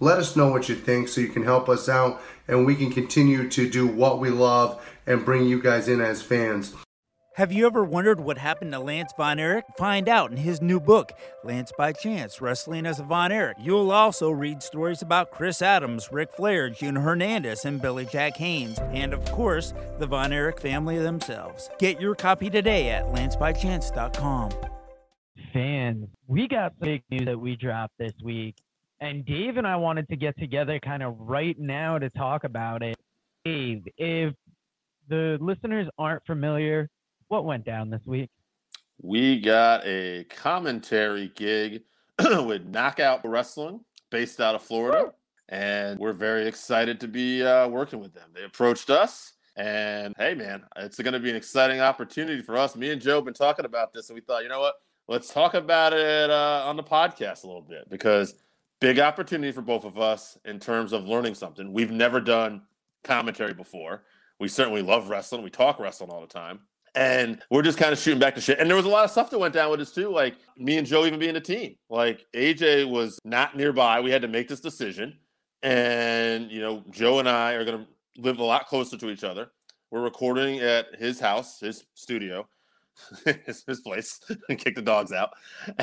let us know what you think so you can help us out and we can continue to do what we love and bring you guys in as fans. Have you ever wondered what happened to Lance Von Erich? Find out in his new book, Lance by Chance Wrestling as a Von Erich. You'll also read stories about Chris Adams, Ric Flair, Gino Hernandez, and Billy Jack Haynes, and of course, the Von Erich family themselves. Get your copy today at lancebychance.com. Fans, we got some big news that we dropped this week, and Dave and I wanted to get together kind of right now to talk about it. Dave, if the listeners aren't familiar, what went down this week? We got a commentary gig with Knockout Wrestling based out of Florida. And we're very excited to be uh, working with them. They approached us, and hey, man, it's going to be an exciting opportunity for us. Me and Joe have been talking about this, and we thought, you know what? Let's talk about it uh, on the podcast a little bit because big opportunity for both of us in terms of learning something. We've never done commentary before. We certainly love wrestling. We talk wrestling all the time. And we're just kind of shooting back to shit. And there was a lot of stuff that went down with us too, like me and Joe even being a team. Like AJ was not nearby. We had to make this decision. And, you know, Joe and I are going to live a lot closer to each other. We're recording at his house, his studio, his, his place, and kick the dogs out.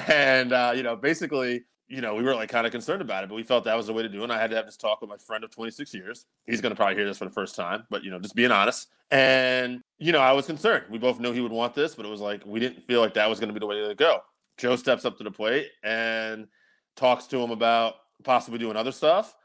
And, uh, you know, basically, you know, we were like kind of concerned about it, but we felt that was the way to do it. And I had to have this talk with my friend of 26 years. He's going to probably hear this for the first time, but, you know, just being honest. And, you know, I was concerned. We both knew he would want this, but it was like we didn't feel like that was going to be the way to go. Joe steps up to the plate and talks to him about possibly doing other stuff.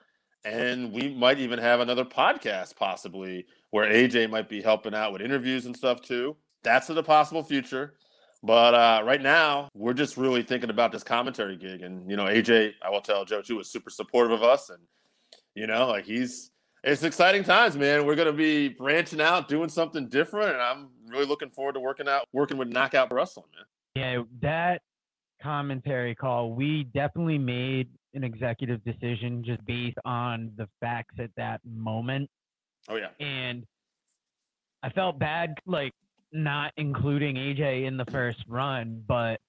And we might even have another podcast, possibly, where AJ might be helping out with interviews and stuff too. That's the possible future. But uh, right now, we're just really thinking about this commentary gig. And, you know, AJ, I will tell Joe too, was super supportive of us. And, you know, like he's, it's exciting times, man. We're going to be branching out, doing something different. And I'm really looking forward to working out, working with Knockout Wrestling, man. Yeah, that commentary call, we definitely made an executive decision just based on the facts at that moment. Oh, yeah. And I felt bad, like, not including AJ in the first run, but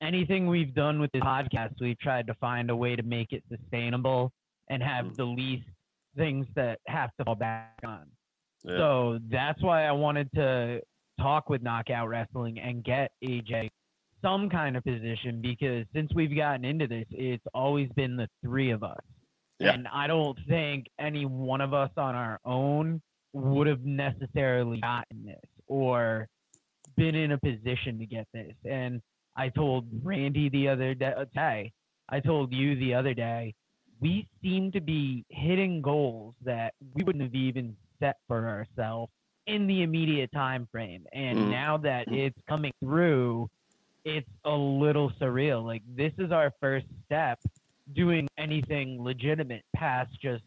anything we've done with this podcast, we've tried to find a way to make it sustainable and have Mm. the least things that have to fall back on. Yeah. So that's why I wanted to talk with Knockout Wrestling and get AJ some kind of position because since we've gotten into this, it's always been the three of us. Yeah. And I don't think any one of us on our own would have necessarily gotten this or been in a position to get this. And I told Randy the other da- day, I told you the other day, we seem to be hitting goals that we wouldn't have even set for ourselves in the immediate time frame. And Mhm. now that it's coming through, it's a little surreal. Like this is our first step doing anything legitimate past just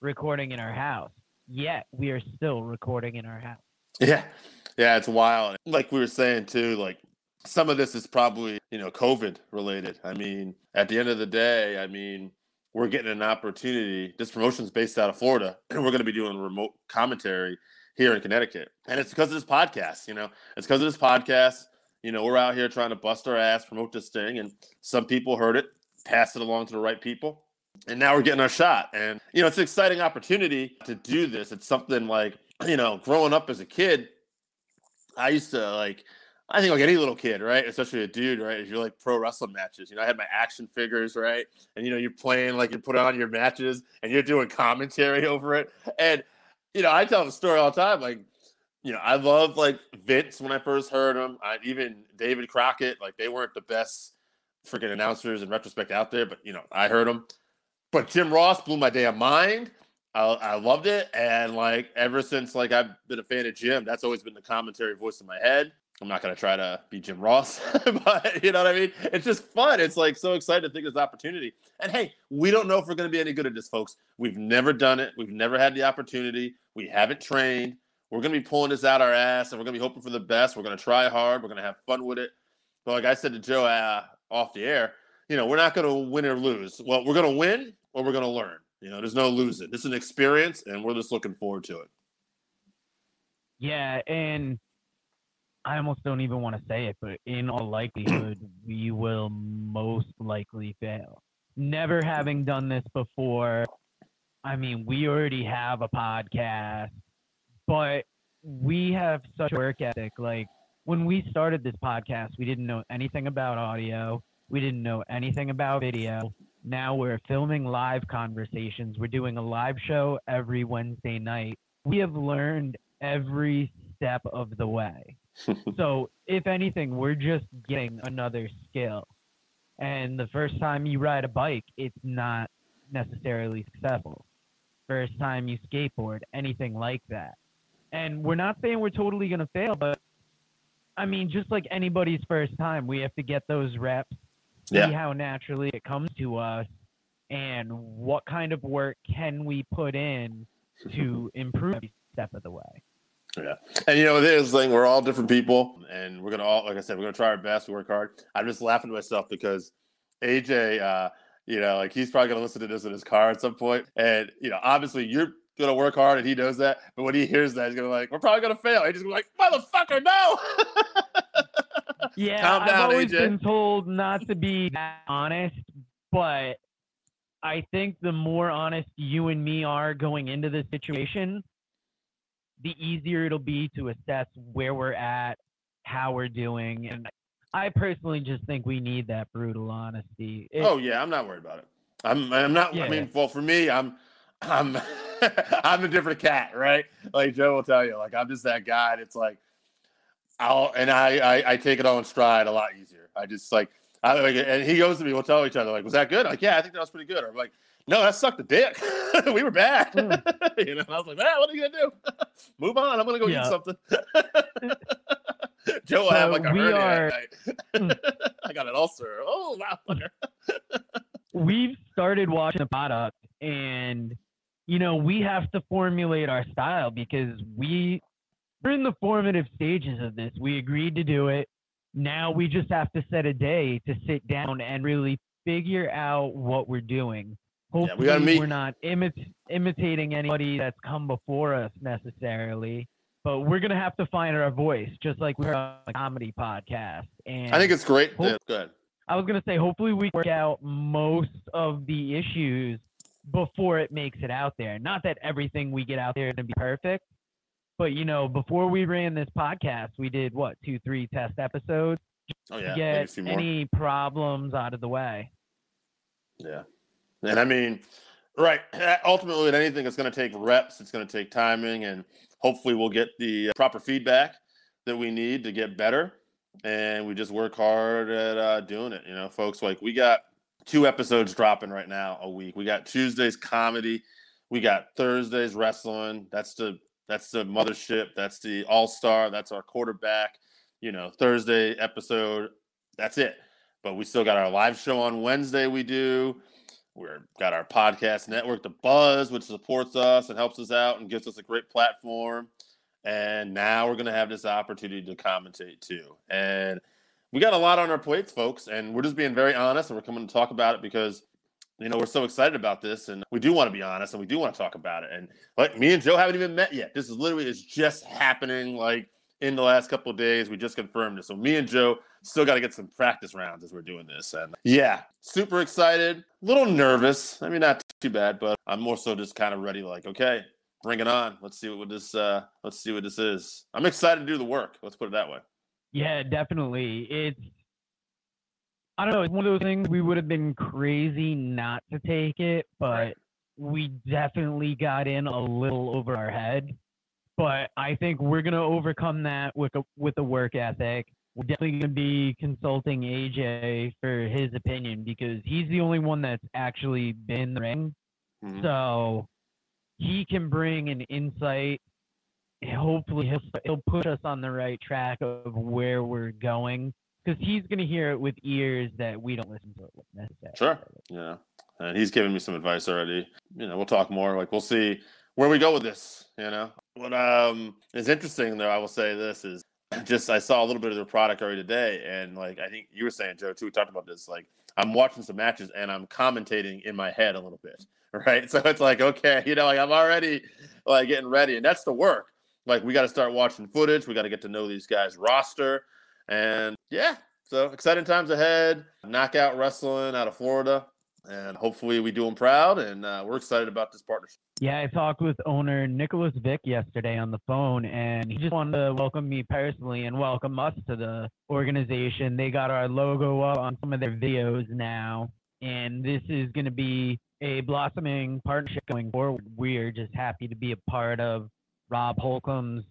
recording in our house. Yet we are still recording in our house. Yeah. Yeah, it's wild. Like we were saying too, like some of this is probably, you know, COVID related. I mean, at the end of the day, I mean, we're getting an opportunity. This promotion's based out of Florida, and we're going to be doing remote commentary here in Connecticut. And it's because of this podcast, you know. It's because of this podcast. You know, we're out here trying to bust our ass, promote this thing, and some people heard it, passed it along to the right people, and now we're getting our shot. And you know, it's an exciting opportunity to do this. It's something like you know, growing up as a kid, I used to like. I think like any little kid, right? Especially a dude, right? If you're like pro wrestling matches, you know, I had my action figures, right? And you know, you're playing like you put on your matches and you're doing commentary over it. And you know, I tell the story all the time. Like, you know, I love like Vince when I first heard him. I, even David Crockett, like they weren't the best freaking announcers in retrospect out there, but you know, I heard them. But Jim Ross blew my damn mind. I, I loved it, and like ever since like I've been a fan of Jim, that's always been the commentary voice in my head. I'm not gonna try to be Jim Ross, but you know what I mean. It's just fun. It's like so excited to think of this opportunity. And hey, we don't know if we're gonna be any good at this, folks. We've never done it. We've never had the opportunity. We haven't trained. We're gonna be pulling this out our ass, and we're gonna be hoping for the best. We're gonna try hard. We're gonna have fun with it. But like I said to Joe uh, off the air, you know, we're not gonna win or lose. Well, we're gonna win or we're gonna learn. You know, there's no losing. This is an experience, and we're just looking forward to it. Yeah, and I almost don't even want to say it, but in all likelihood, we will most likely fail. Never having done this before, I mean, we already have a podcast, but we have such work ethic. Like when we started this podcast, we didn't know anything about audio, we didn't know anything about video. Now we're filming live conversations. We're doing a live show every Wednesday night. We have learned every step of the way so if anything, we're just getting another skill. And the first time you ride a bike, it's not necessarily successful. First time you skateboard, anything like that. And we're not saying we're totally going to fail, but I mean, just like anybody's first time, we have to get those reps, see how naturally it comes to us, and what kind of work can we put in to improve every step of the way. Yeah. And you know, this thing, we're all different people and we're gonna all like I said, we're gonna try our best, work hard. I'm just laughing to myself because AJ uh, you know, like he's probably gonna listen to this in his car at some point. And you know, obviously you're gonna work hard and he knows that, but when he hears that, he's gonna be like, We're probably gonna fail. He's just gonna be like, motherfucker, no. Yeah, Calm I've always AJ. been told not to be that honest, but I think the more honest you and me are going into this situation, the easier it'll be to assess where we're at, how we're doing, and I personally just think we need that brutal honesty. It- oh yeah, I'm not worried about it. I'm I'm not I mean, well for me, I'm I'm I'm a different cat, right? Like Joe will tell you, like I'm just that guy. It's like I'll and I, I I take it all in stride a lot easier. I just like I like and he goes to me, we'll tell each other, like, was that good? Like, yeah, I think that was pretty good. Or I'm like, no, that sucked a dick. we were bad. Hmm. you know, I was like, man, what are you gonna do? Move on. I'm gonna go Yeah. eat something. Joe will have like a we hernia are- night. Hmm. I got an ulcer. Oh wow. we've started watching the product and you know we have to formulate our style because we we're in the formative stages of this we agreed to do it now we just have to set a day to sit down and really figure out what we're doing we hopefully gotta meet. we're not imit- imitating anybody that's come before us necessarily but we're gonna have to find our voice just like we're on a comedy podcast and I think it's great. Hope- Yeah, good. I was gonna say, hopefully we work out most of the issues before it makes it out there. Not that everything we get out there is gonna be perfect, but you know, before we ran this podcast, we did what two, three test episodes Oh to yeah, get any problems out of the way. Yeah. And I mean, right. Ultimately, with anything, it's going to take reps, it's going to take timing, and hopefully, we'll get the uh, proper feedback that we need to get better. And we just work hard at uh, doing it. You know, folks, like we got two episodes dropping right now a week. We got Tuesdays comedy, we got Thursdays wrestling. That's the that's the mothership. That's the all star. That's our quarterback. You know, Thursday episode. That's it. But we still got our live show on Wednesday. We do. We're got our podcast network, The Buzz, which supports us and helps us out and gives us a great platform. And now we're going to have this opportunity to commentate too. And we got a lot on our plates, folks. And we're just being very honest. And we're coming to talk about it because, you know, we're so excited about this. And we do want to be honest and we do want to talk about it. And like me and Joe haven't even met yet. This is literally is just happening like in the last couple days. We just confirmed it. So me and Joe still got to get some practice rounds as we're doing this. And yeah, super excited, a little nervous. I mean, not too bad, but I'm more so just kind of ready. Like, okay, bring it on. Let's see what this. Uh, let's see what this is. I'm excited to do the work. Let's put it that way. Yeah, definitely. It's I don't know, it's one of those things we would have been crazy not to take it, but Right. we definitely got in a little over our head. But I think we're gonna overcome that with a with a work ethic. We're definitely gonna be consulting AJ for his opinion because he's the only one that's actually been in the ring. Mhm. So he can bring an insight. Hopefully, he'll, he'll put us on the right track of where we're going because he's going to hear it with ears that we don't listen to it with necessarily. Sure. Yeah. And he's giving me some advice already. You know, we'll talk more. Like we'll see where we go with this. You know, what um is interesting though, I will say this is just I saw a little bit of their product already today, and like I think you were saying, Joe, too. We talked about this. Like I'm watching some matches and I'm commentating in my head a little bit, right? So it's like okay, you know, like I'm already like getting ready, and that's the work. Like we got to start watching footage. We got to get to know these guys' roster, and yeah, so exciting times ahead. Knockout wrestling out of Florida, and hopefully we do them proud. And uh, we're excited about this partnership. Yeah, I talked with owner Nicholas Vick yesterday on the phone, and he just wanted to welcome me personally and welcome us to the organization. They got our logo up on some of their videos now, and this is going to be a blossoming partnership going forward. We're just happy to be a part of Rob Holcomb's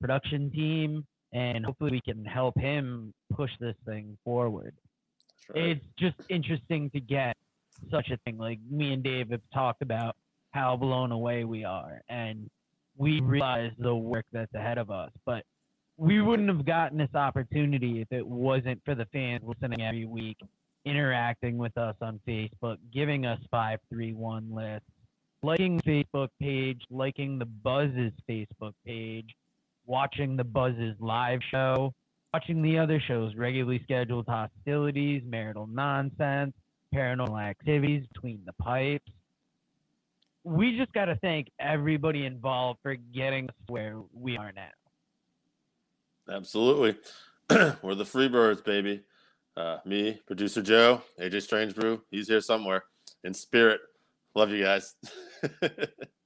production team, and hopefully we can help him push this thing forward right. it's just interesting to get such a thing. Like me and Dave have talked about how blown away we are, and we realize the work that's ahead of us. But we wouldn't have gotten this opportunity if it wasn't for the fans listening every week, interacting with us on Facebook, giving us 531 lists, liking Facebook page, liking the Buzz's Facebook page, watching the Buzz's live show, watching the other shows, regularly scheduled hostilities, marital nonsense, paranormal activities between the pipes. We just got to thank everybody involved for getting us where we are now. Absolutely. We're the Freebirds, baby. Uh, me, producer Joe, AJ Strange Brew. He's here somewhere in spirit. Love you guys.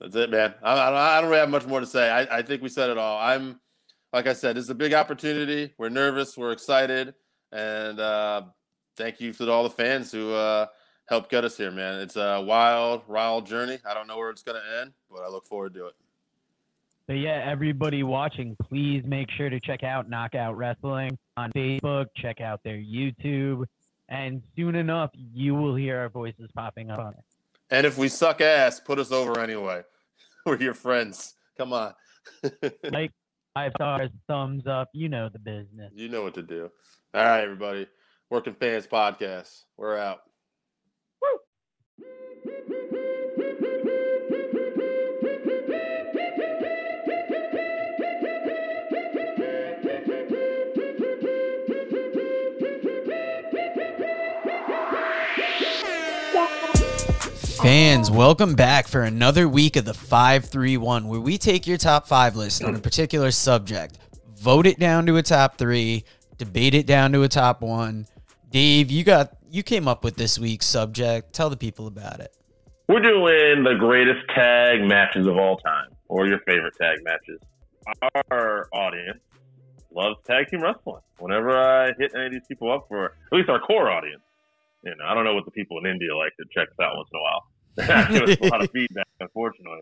That's it, man. I, I, don't, really have much more to say. I, I think we said it all. I'm, like I said, this is a big opportunity. We're nervous. We're excited. And uh, thank you to all the fans who uh, helped get us here, man. It's a wild, wild journey. I don't know where it's going to end, but I look forward to it. But yeah, everybody watching, please make sure to check out Knockout Wrestling on Facebook, check out their YouTube, and soon enough, you will hear our voices popping up on it. And if we suck ass, put us over anyway. We're your friends. Come on. Like five stars, thumbs up, you know the business. you know what to do. All right, everybody. Working Fans Podcast. We're out. Fans, welcome back for another week of the 531, where we take your top five list on a particular subject, vote it down to a top three, debate it down to a top one. Dave, you got you came up with this week's subject. Tell the people about it. We're doing the greatest tag matches of all time, or your favorite tag matches. Our audience loves tag team wrestling. Whenever I hit any of these people up for, at least our core audience, you know, I don't know what the people in India like to check us out once in a while. Give us a lot of feedback, unfortunately.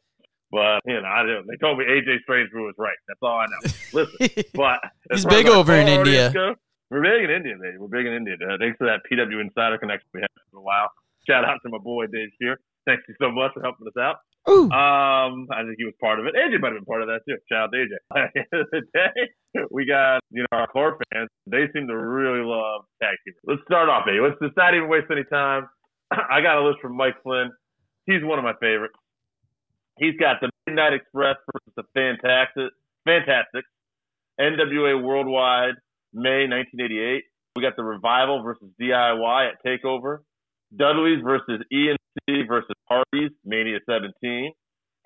But you know, I didn't, they told me AJ Strange Brew was right. That's all I know. Listen, but He's big over in India. go, we're big in India, baby. We're big in India. Uh, thanks for that PW Insider connection we had for a while. Shout out to my boy Dave Scherer. Thanks you so much for helping us out. Ooh. Um, I think he was part of it. AJ might have been part of that too. Shout out to AJ. At the end of the day, we got you know our core fans. They seem to really love tag team. Let's start off, baby. Let's just not even waste any time. I got a list from Mike Flynn. He's one of my favorites. He's got the Midnight Express versus the Fantastic Fantastics, NWA Worldwide, May 1988. We got the Revival versus DIY at Takeover. Dudley's versus ENC versus Hardy's, Mania 17.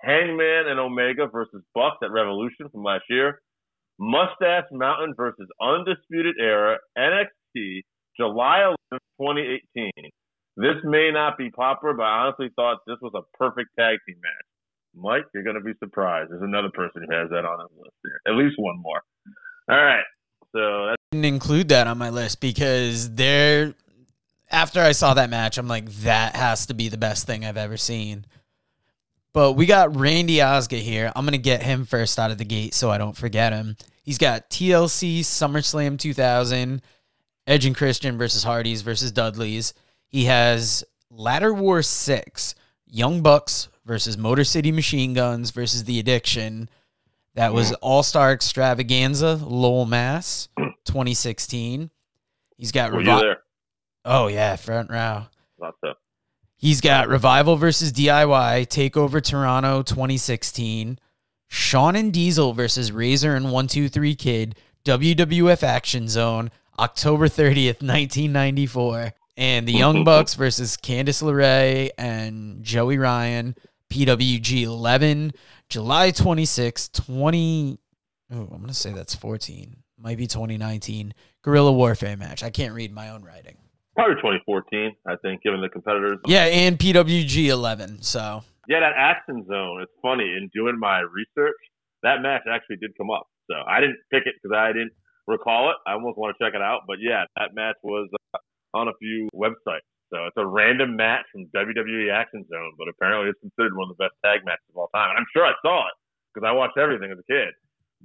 Hangman and Omega versus Bucks at Revolution from last year. Mustache Mountain versus Undisputed Era NXT July 11th, 2018. This may not be popular, but I honestly thought this was a perfect tag team match. Mike, you're going to be surprised. There's another person who has that on his list here. At least one more. All right. So that's didn't include that on my list because there after I saw that match, I'm like, that has to be the best thing I've ever seen. But we got Randy Osgood here. I'm gonna get him first out of the gate so I don't forget him. He's got TLC SummerSlam 2000, Edge and Christian versus Hardys versus Dudleys. He has Ladder War 6, Young Bucks versus Motor City Machine Guns versus The Addiction. That was mm. All Star Extravaganza, Lowell, Mass, 2016. He's got were Revi- Oh yeah, front row. Lots. He's got Revival versus DIY, Takeover Toronto 2016, Shawn and Diesel versus Razor and 123 Kid, WWF Action Zone, October 30th, 1994, and the Young Bucks versus Candice LeRae and Joey Ryan, PWG 11, July 26, 20. Oh, I'm going to say that's 14. Might be 2019. Guerrilla Warfare match. I can't read my own writing. Probably 2014, I think, given the competitors. Yeah, and PWG 11. So. Yeah, that action zone. It's funny in doing my research, that match actually did come up. So I didn't pick it because I didn't recall it. I almost want to check it out, but yeah, that match was on a few websites. So it's a random match from WWE Action Zone, but apparently it's considered one of the best tag matches of all time. And I'm sure I saw it because I watched everything as a kid,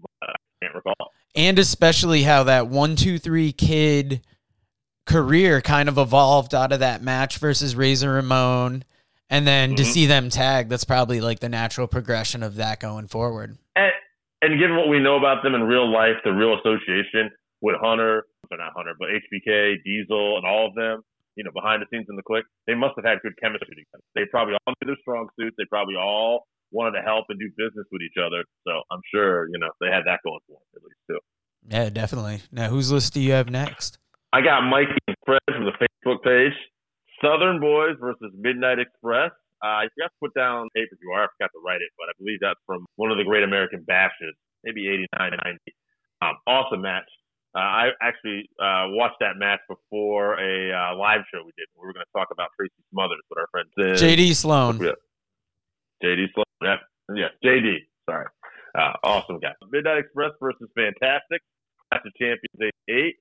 but I can't recall. and especially how that one two three kid career kind of evolved out of that match versus Razor Ramon, and then to Mhm. see them tag, that's probably like the natural progression of that going forward. And, and given what we know about them in real life, the real association with Hunter, not Hunter, but HBK, Diesel, and all of them, you know, behind the scenes in the Kliq, they must have had good chemistry together. They probably all knew their strong suits. They probably all wanted to help and do business with each other. So I'm sure, you know, they had that going for them at least too. Yeah, definitely. Now, whose list do you have next? I got Mikey and Fred from the Facebook page. Southern Boys versus Midnight Express. Uh, I forgot to put down pay per view. I forgot to write it, but I believe that's from one of the Great American Bashes, maybe 89 90. Um, awesome match. Uh, I actually uh, watched that match before a uh, live show we did. We were going to talk about Tracy Smothers, but our friend said, JD Sloan. Yeah. JD Sloan. Yeah, yeah, JD. Sorry. Uh, awesome guy. Midnight Express versus Fantastic. That's the Champions 8.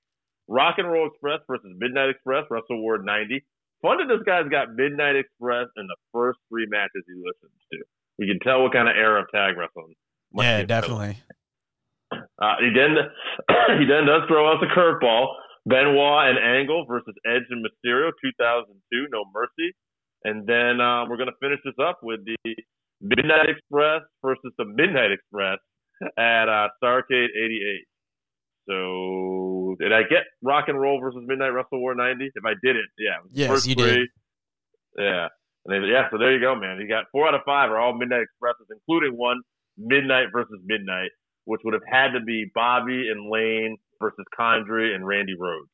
Rock and Roll Express versus Midnight Express. Wrestle War 90. Fun that this guy's got Midnight Express in the first three matches he listens to. You can tell what kind of era of tag wrestling. Yeah, definitely. Uh, he then he then does throw out the curveball. Benoit and Angle versus Edge and Mysterio, 2002, No Mercy. And then uh, we're going to finish this up with the Midnight Express versus the Midnight Express at uh, Starcade 88. So did I get Rock and Roll versus Midnight Wrestle War 90? If I did it, yeah. Yes, first you did. Yeah. And they, yeah, so there you go, man. You got four out of five are all Midnight Expresses, including one Midnight versus Midnight, which would have had to be Bobby and Lane versus Condrey and Randy Rose.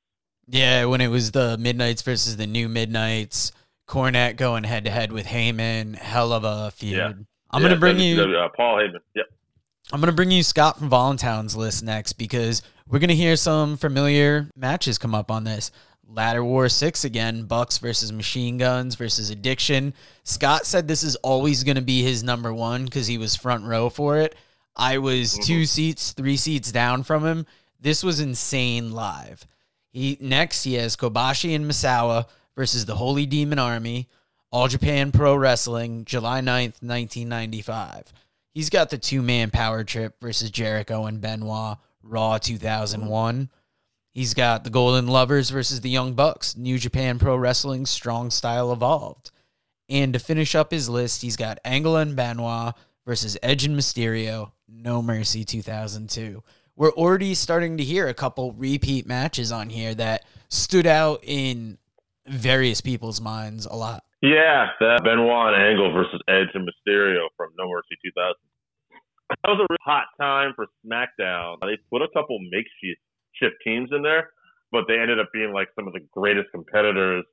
Yeah, when it was the Midnights versus the New Midnights, Cornette going head to head with Heyman, hell of a feud. Yeah. I'm Yeah, gonna bring you. Uh, Paul Heyman. Yep. I'm gonna bring you Scott from Voluntown's list next because we're gonna hear some familiar matches come up on this. Ladder War Six again, Bucks versus Machine Guns versus Addiction. Scott said this is always gonna be his number one because he was front row for it. I was mm-hmm. two seats, three seats down from him. This was insane live. He next he has Kobashi and Misawa versus the Holy Demon Army, All Japan Pro Wrestling, July 9th, 1995. He's got the two man power trip versus Jericho and Benoit, Raw 2001. He's got the Golden Lovers versus the Young Bucks, New Japan Pro Wrestling Strong Style Evolved. And to finish up his list, he's got Angle and Benoit versus Edge and Mysterio, No Mercy 2002. We're already starting to hear a couple repeat matches on here that stood out in various people's minds a lot. Yeah, that Benoit and Angle versus Edge and Mysterio from No Mercy 2000. That was a hot time for SmackDown. They put a couple makeshift shift teams in there, but they ended up being like some of the greatest competitors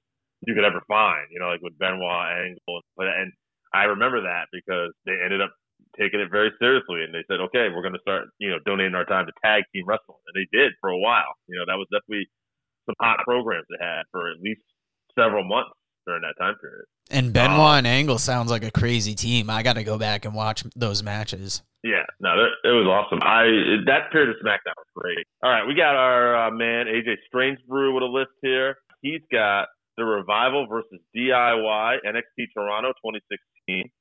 you could ever find. You know, like with Benoit, Angle, and I remember that because they ended up taking it very seriously and they said, okay, we're going to start, you know, donating our time to tag team wrestling. And they did for a while. You know, that was definitely some hot programs they had for at least several months during that time period. And Benoit um, and Angle sounds like a crazy team. I got to go back and watch those matches. Yeah, no, it was awesome. I that period of SmackDown was great. All right, we got our uh, man AJ Strangebrew with a list here. He's got the Revival versus DIY NXT Toronto 2016.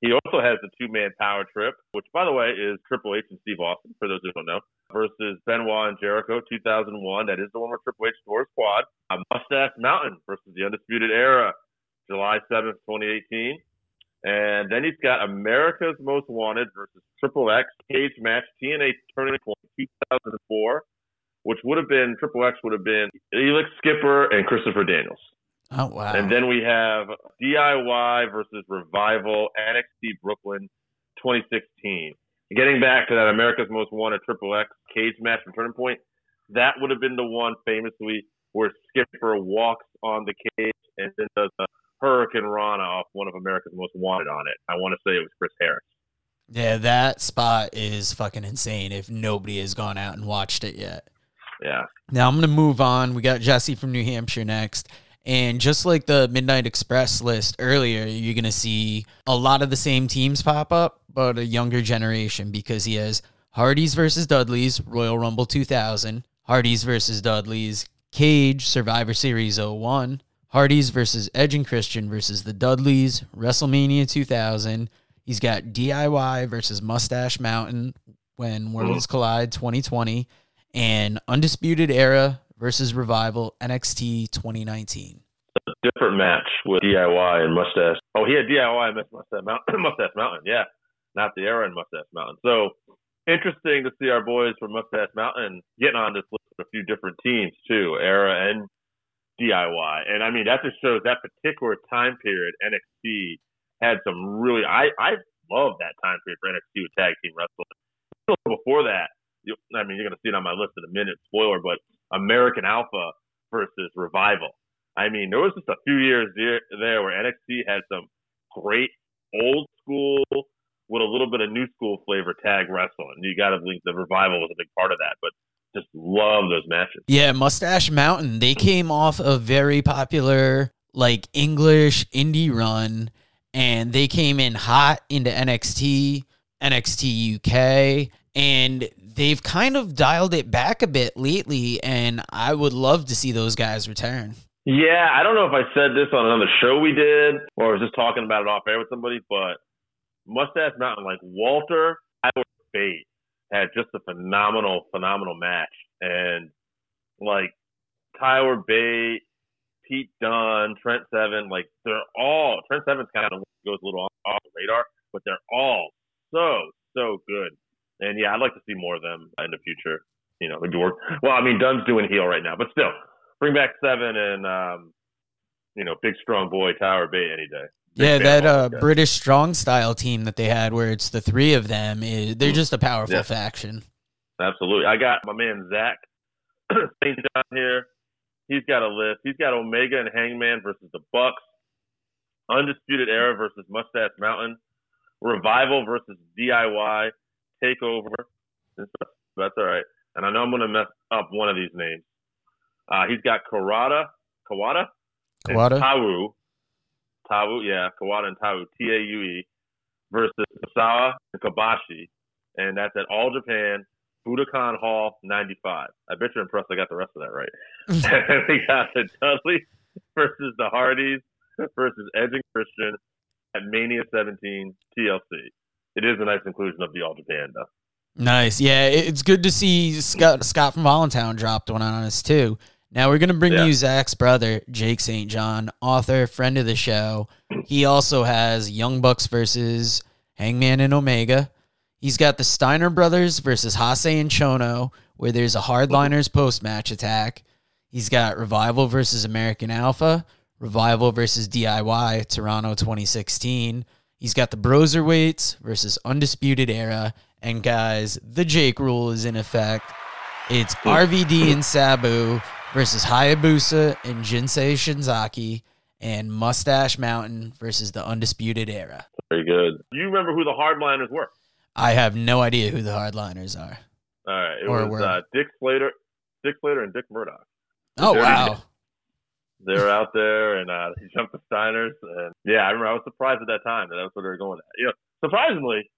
He also has the two man power trip, which, by the way, is Triple H and Steve Austin, for those who don't know, versus Benoit and Jericho 2001. That is the one where Triple H scores quad. A Mustache Mountain versus the Undisputed Era, July 7th, 2018. And then he's got America's Most Wanted versus Triple X cage match TNA Tournament 2004, which would have been Triple X would have been Elix Skipper and Christopher Daniels. Oh wow! And then we have DIY versus Revival NXT Brooklyn 2016. Getting back to that America's Most Wanted Triple X cage match from Turning Point, that would have been the one famously where Skipper walks on the cage and then does a hurricanrana off one of America's Most Wanted on it. I want to say it was Chris Harris. Yeah, that spot is fucking insane if nobody has gone out and watched it yet. Yeah. Now I'm going to move on. We got Jesse from New Hampshire next. And just like the Midnight Express list earlier, you're going to see a lot of the same teams pop up, but a younger generation because he has Hardys versus Dudleys, Royal Rumble 2000, Hardys versus Dudleys, Cage, Survivor Series 01, Hardys versus Edge and Christian versus the Dudleys, WrestleMania 2000. He's got DIY versus Mustache Mountain when Worlds Collide 2020, and Undisputed Era versus Revival NXT 2019. A different match with DIY and Mustache. Oh, he had DIY and Mustache Mountain. Mustache Mountain, yeah, not the Era and Mustache Mountain. So interesting to see our boys from Mustache Mountain getting on this list of a few different teams too, Era and DIY. And I mean, that just shows that particular time period, NXT had some really, I, I love that time period for NXT with tag team wrestling. Before that, you, I mean, you're going to see it on my list in a minute, spoiler, but American Alpha versus Revival. I mean, there was just a few years there, there where NXT had some great old school with a little bit of new school flavor tag wrestling. You got to believe the Revival was a big part of that, but just love those matches. Yeah, Mustache Mountain. They came off a very popular like English indie run and they came in hot into NXT, NXT UK, and they've kind of dialed it back a bit lately and I would love to see those guys return. Yeah, I don't know if I said this on another show we did or I was just talking about it off air with somebody, but Mustache Mountain, like Walter Tyler Bate, had just a phenomenal, phenomenal match. And like Tyler Bate, Pete Dunne, Trent Seven, like they're all Trent Seven's kind of goes a little off, off the radar, but they're all so so good. And yeah, I'd like to see more of them in the future. You know, maybe work. Well, I mean, Dunne's doing heel right now, but still, bring back Seven and um, you know, big strong boy Tyler Bate any day yeah, that uh, British strong style team that they had, where it's the three of them, is they're just a powerful yeah. faction. Absolutely. I got my man Zach St. John here. He's got a list. He's got Omega and Hangman versus the Bucks, Undisputed Era versus Mustache Mountain, Revival versus DIY, Takeover. That's all right. And I know I'm going to mess up one of these names. Uh, he's got Karada, Kawada, Kawada, Tawu Tawu, yeah, Kawada and Tawu, T A U E, versus Sawa and Kobashi, and that's at All Japan Budokan Hall 95. I bet you're impressed I got the rest of that right. and we got the Dudley versus the Hardys versus Edge and Christian at Mania 17 TLC. It is a nice inclusion of the All Japan, though. Nice. Yeah, it's good to see Scott, Scott from Voluntown dropped one on us, too. Now we're gonna bring yeah. you Zach's brother, Jake St. John, author, friend of the show. He also has Young Bucks versus Hangman and Omega. He's got the Steiner brothers versus Hase and Chono, where there's a hardliners post match attack. He's got Revival versus American Alpha, Revival versus DIY, Toronto 2016. He's got the Broserweights versus Undisputed Era. And guys, the Jake rule is in effect. It's RVD and Sabu versus Hayabusa and Jinsei Shinzaki, and Mustache Mountain versus the Undisputed Era. Very good. Do you remember who the hardliners were? I have no idea who the hardliners are. All right, it Or was uh, Dick Slater, Dick Slater, and Dick Murdoch. Oh wow. They were out there, and uh, he jumped the Steiners. And yeah, I remember I was surprised at that time that that's what they were going at. You know, surprisingly,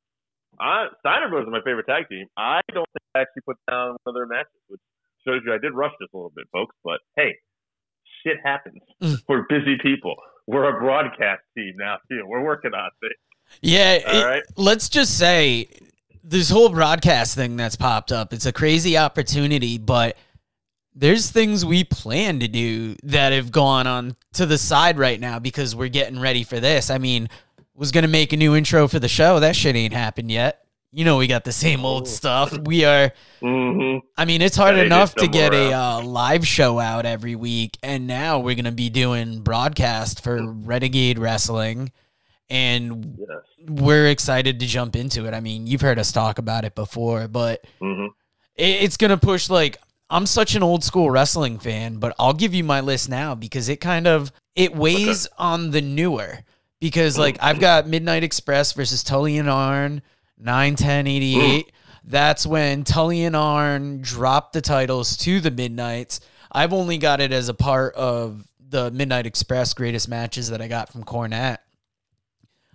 I, Steiner Brothers are my favorite tag team. I don't think I actually put down one of their matches, which shows you I did rush this a little bit, folks. But hey, shit happens. Mm. We're busy people. We're a broadcast team now too. We're working on things. Yeah, All it- right. let's just say this whole broadcast thing that's popped up, it's a crazy opportunity, but there's things we plan to do that have gone on to the side right now because we're getting ready for this. I mean, was going to make a new intro for the show. That shit ain't happened yet. You know, we got the same old stuff. We are Mm-hmm. I mean, it's hard Yeah, enough to get a uh, live show out every week, and now we're gonna be doing broadcast for Renegade Wrestling, and Yes. we're excited to jump into it. I mean, you've heard us talk about it before, but Mm-hmm. it, it's gonna push like I'm such an old school wrestling fan, but I'll give you my list now because it kind of it weighs on the newer because like I've got Midnight Express versus Tully and Arn, 9 10 88. That's when Tully and Arn dropped the titles to the Midnights. I've only got it as a part of the Midnight Express greatest matches that I got from Cornette.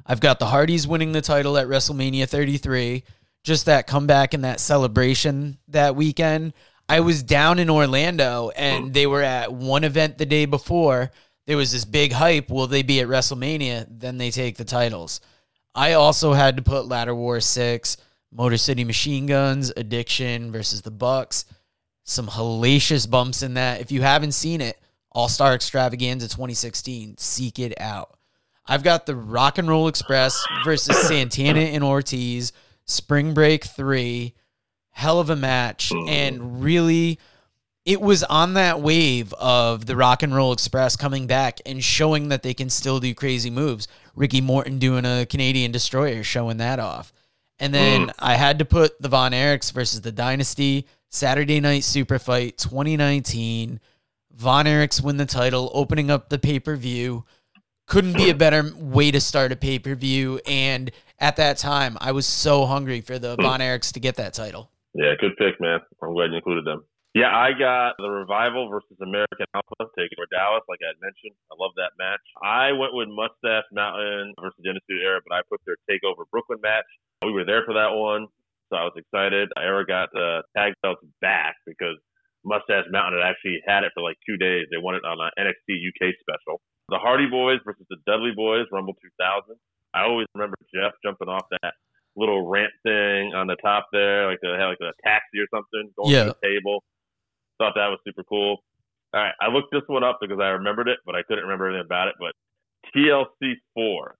I've got the Hardys winning the title at WrestleMania 33. Just that comeback and that celebration that weekend. I was down in Orlando and oh. they were at one event the day before. There was this big hype. Will they be at WrestleMania? Then they take the titles. I also had to put Ladder War 6, Motor City Machine Guns, Addiction versus the Bucks. Some hellacious bumps in that. If you haven't seen it, All Star Extravaganza 2016, seek it out. I've got the Rock and Roll Express versus Santana and Ortiz, Spring Break 3, hell of a match. Mm. And really, it was on that wave of the Rock and Roll Express coming back and showing that they can still do crazy moves. Ricky Morton doing a Canadian Destroyer, showing that off. And then mm. I had to put the Von Erichs versus the Dynasty Saturday Night Super Fight 2019. Von Erichs win the title, opening up the pay per view. Couldn't be a better way to start a pay per view. And at that time, I was so hungry for the mm. Von Erichs to get that title. Yeah, good pick, man. I'm glad you included them. Yeah, I got the Revival versus American Alpha Takeover Dallas, like I had mentioned. I love that match. I went with Mustache Mountain versus Genesis Era, but I put their Takeover Brooklyn match. We were there for that one, so I was excited. I era got uh, tag belts back because Mustache Mountain had actually had it for like two days. They won it on an NXT UK special. The Hardy Boys versus the Dudley Boys, Rumble 2000. I always remember Jeff jumping off that little ramp thing on the top there, like they had like a taxi or something going Yeah. to the table. Thought that was super cool. All right, I looked this one up because I remembered it, but I couldn't remember anything about it. But TLC four,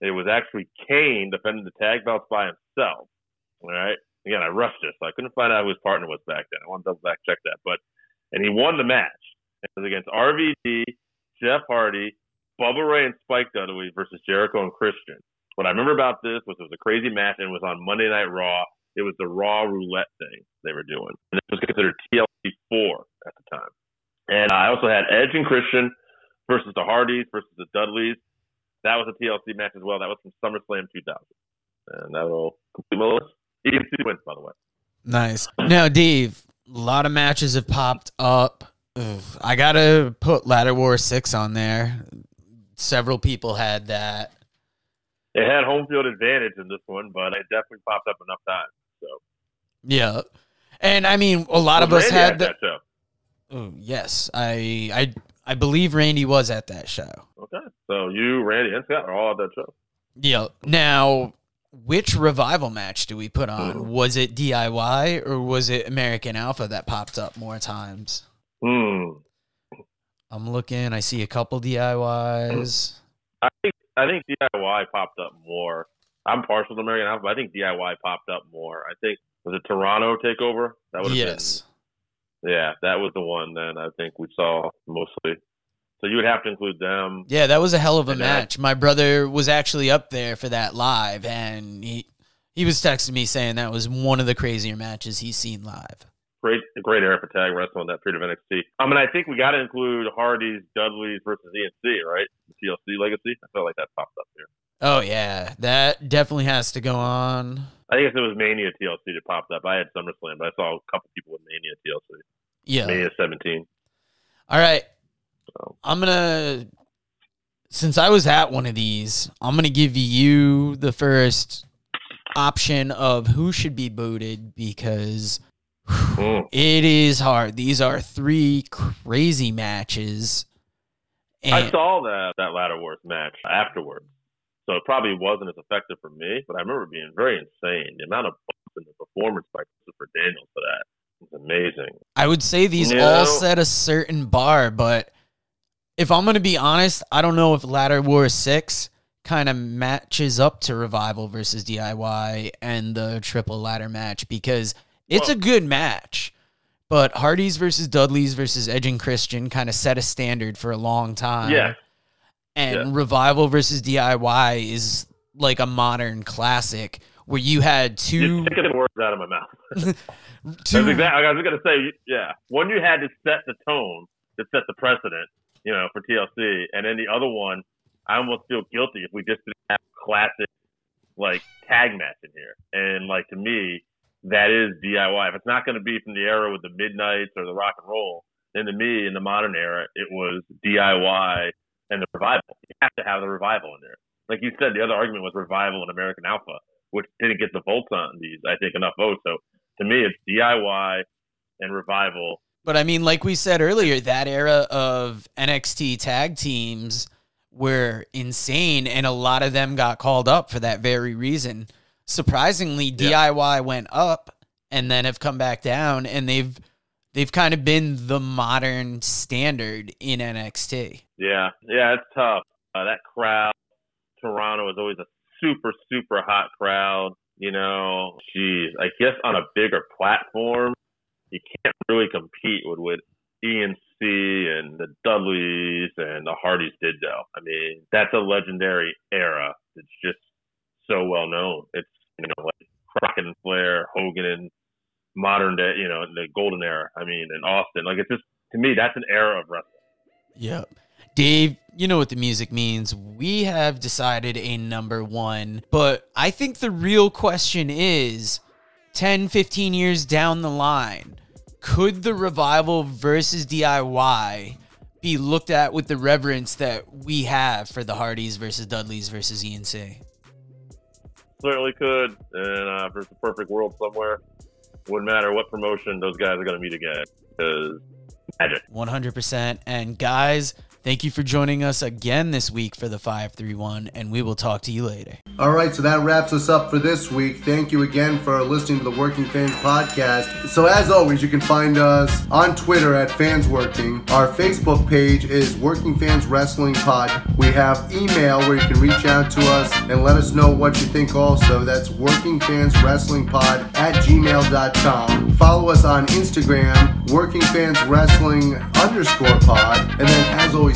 it was actually Kane defending the tag belts by himself. All right, again, I rushed this, so I couldn't find out who his partner was back then. I want to double back check that, but and he won the match. It was against RVD, Jeff Hardy, Bubba Ray, and Spike Dudley versus Jericho and Christian. What I remember about this was it was a crazy match and it was on Monday Night Raw. It was the Raw Roulette thing they were doing. And it was considered TLC 4 at the time. And I also had Edge and Christian versus the Hardys versus the Dudleys. That was a TLC match as well. That was from SummerSlam 2000. And that will complete my list. EMC wins, by the way. Nice. Now, Dave, a lot of matches have popped up. I gotta put Ladder War Six on there. Several people had that. It had home field advantage in this one, but it definitely popped up enough times. So Yeah, and I mean, a lot of us Randy had that show. Oh, yes, I, I, I believe Randy was at that show. Okay. So you, Randy, and Scott are all at that show. Yeah. Now, which revival match do we put on? Was it DIY or was it American Alpha that popped up more times? Hmm. I'm looking. I see a couple DIYs. I think I think DIY popped up more. I'm partial to American Alpha, but I think DIY popped up more. I think was it Toronto takeover? That would Yes. been yeah, that was the one then I think we saw mostly. So you would have to include them. Yeah, that was a hell of a And that- match. My brother was actually up there for that live, and he he was texting me saying that was one of the crazier matches he's seen live. Great great era for tag wrestling that period of NXT. I mean I think we gotta include Hardy's, Dudley's versus ENC, right? The TLC legacy. I felt like that popped up here. Oh yeah, that definitely has to go on. I guess it was Mania TLC that popped up. I had SummerSlam, but I saw a couple people with Mania TLC. Yeah. Mania 17. All right. So. I'm gonna since I was at one of these, I'm gonna give you the first option of who should be booted because Mm. it is hard. These are three crazy matches. I saw that that Ladder Wars match afterwards, so it probably wasn't as effective for me. But I remember being very insane. The amount of bumps in the performance by Christopher Daniels for that was amazing. I would say these You all know- set a certain bar, but if I'm gonna be honest, I don't know if Ladder War Six kind of matches up to Revival versus DIY and the triple ladder match because it's a good match. But Hardy's versus Dudley's versus Edge and Christian kind of set a standard for a long time. Yeah, And Yeah. Revival versus DIY is like a modern classic where you had two you're taking the words out of my mouth. two exactly. I was gonna say, yeah. One you had to set the tone, to set the precedent, you know, for TLC, and then the other one, I almost feel guilty if we just didn't have classic like tag match in here. And like to me, that is DIY. If it's not gonna be from the era with the Midnights or the Rock and Roll, then to me in the modern era, it was DIY and the revival. You have to have the revival in there. Like you said, the other argument was revival and American Alpha, which didn't get the votes on these. I think enough votes. So to me, it's DIY and revival. But I mean, like we said earlier, that era of NXT tag teams were insane, and a lot of them got called up for that very reason. Surprisingly, Yeah. DIY went up and then have come back down, and they've they've kind of been the modern standard in NXT. Yeah, yeah, it's tough. Uh, that crowd, Toronto is always a super, super hot crowd. You know, geez, I guess on a bigger platform, you can't really compete with what ENC and the Dudleys and the Hardys did, though. I mean, that's a legendary era. It's just so well known. It's you know like Crockett and Flair, Hogan and modern day, you know, the golden era. I mean, in Austin. Like it's just to me, that's an era of wrestling. Yep. Dave, you know what the music means. We have decided a number one, but I think the real question is 10, 15 years down the line, could the revival versus DIY be looked at with the reverence that we have for the Hardys versus Dudleys versus ENC? Certainly could. And uh, if there's a perfect world somewhere, wouldn't matter what promotion those guys are going to meet again because magic. 100%. And guys, thank you for joining us again this week for the 531, and we will talk to you later. All right, so that wraps us up for this week. Thank you again for listening to the Working Fans podcast. So, as always, you can find us on Twitter at Fans Working. Our Facebook page is Working Fans Wrestling Pod. We have email where you can reach out to us and let us know what you think also. That's Working Fans Wrestling Pod at gmail.com. Follow us on Instagram, Working Fans Wrestling underscore pod. And then, as always,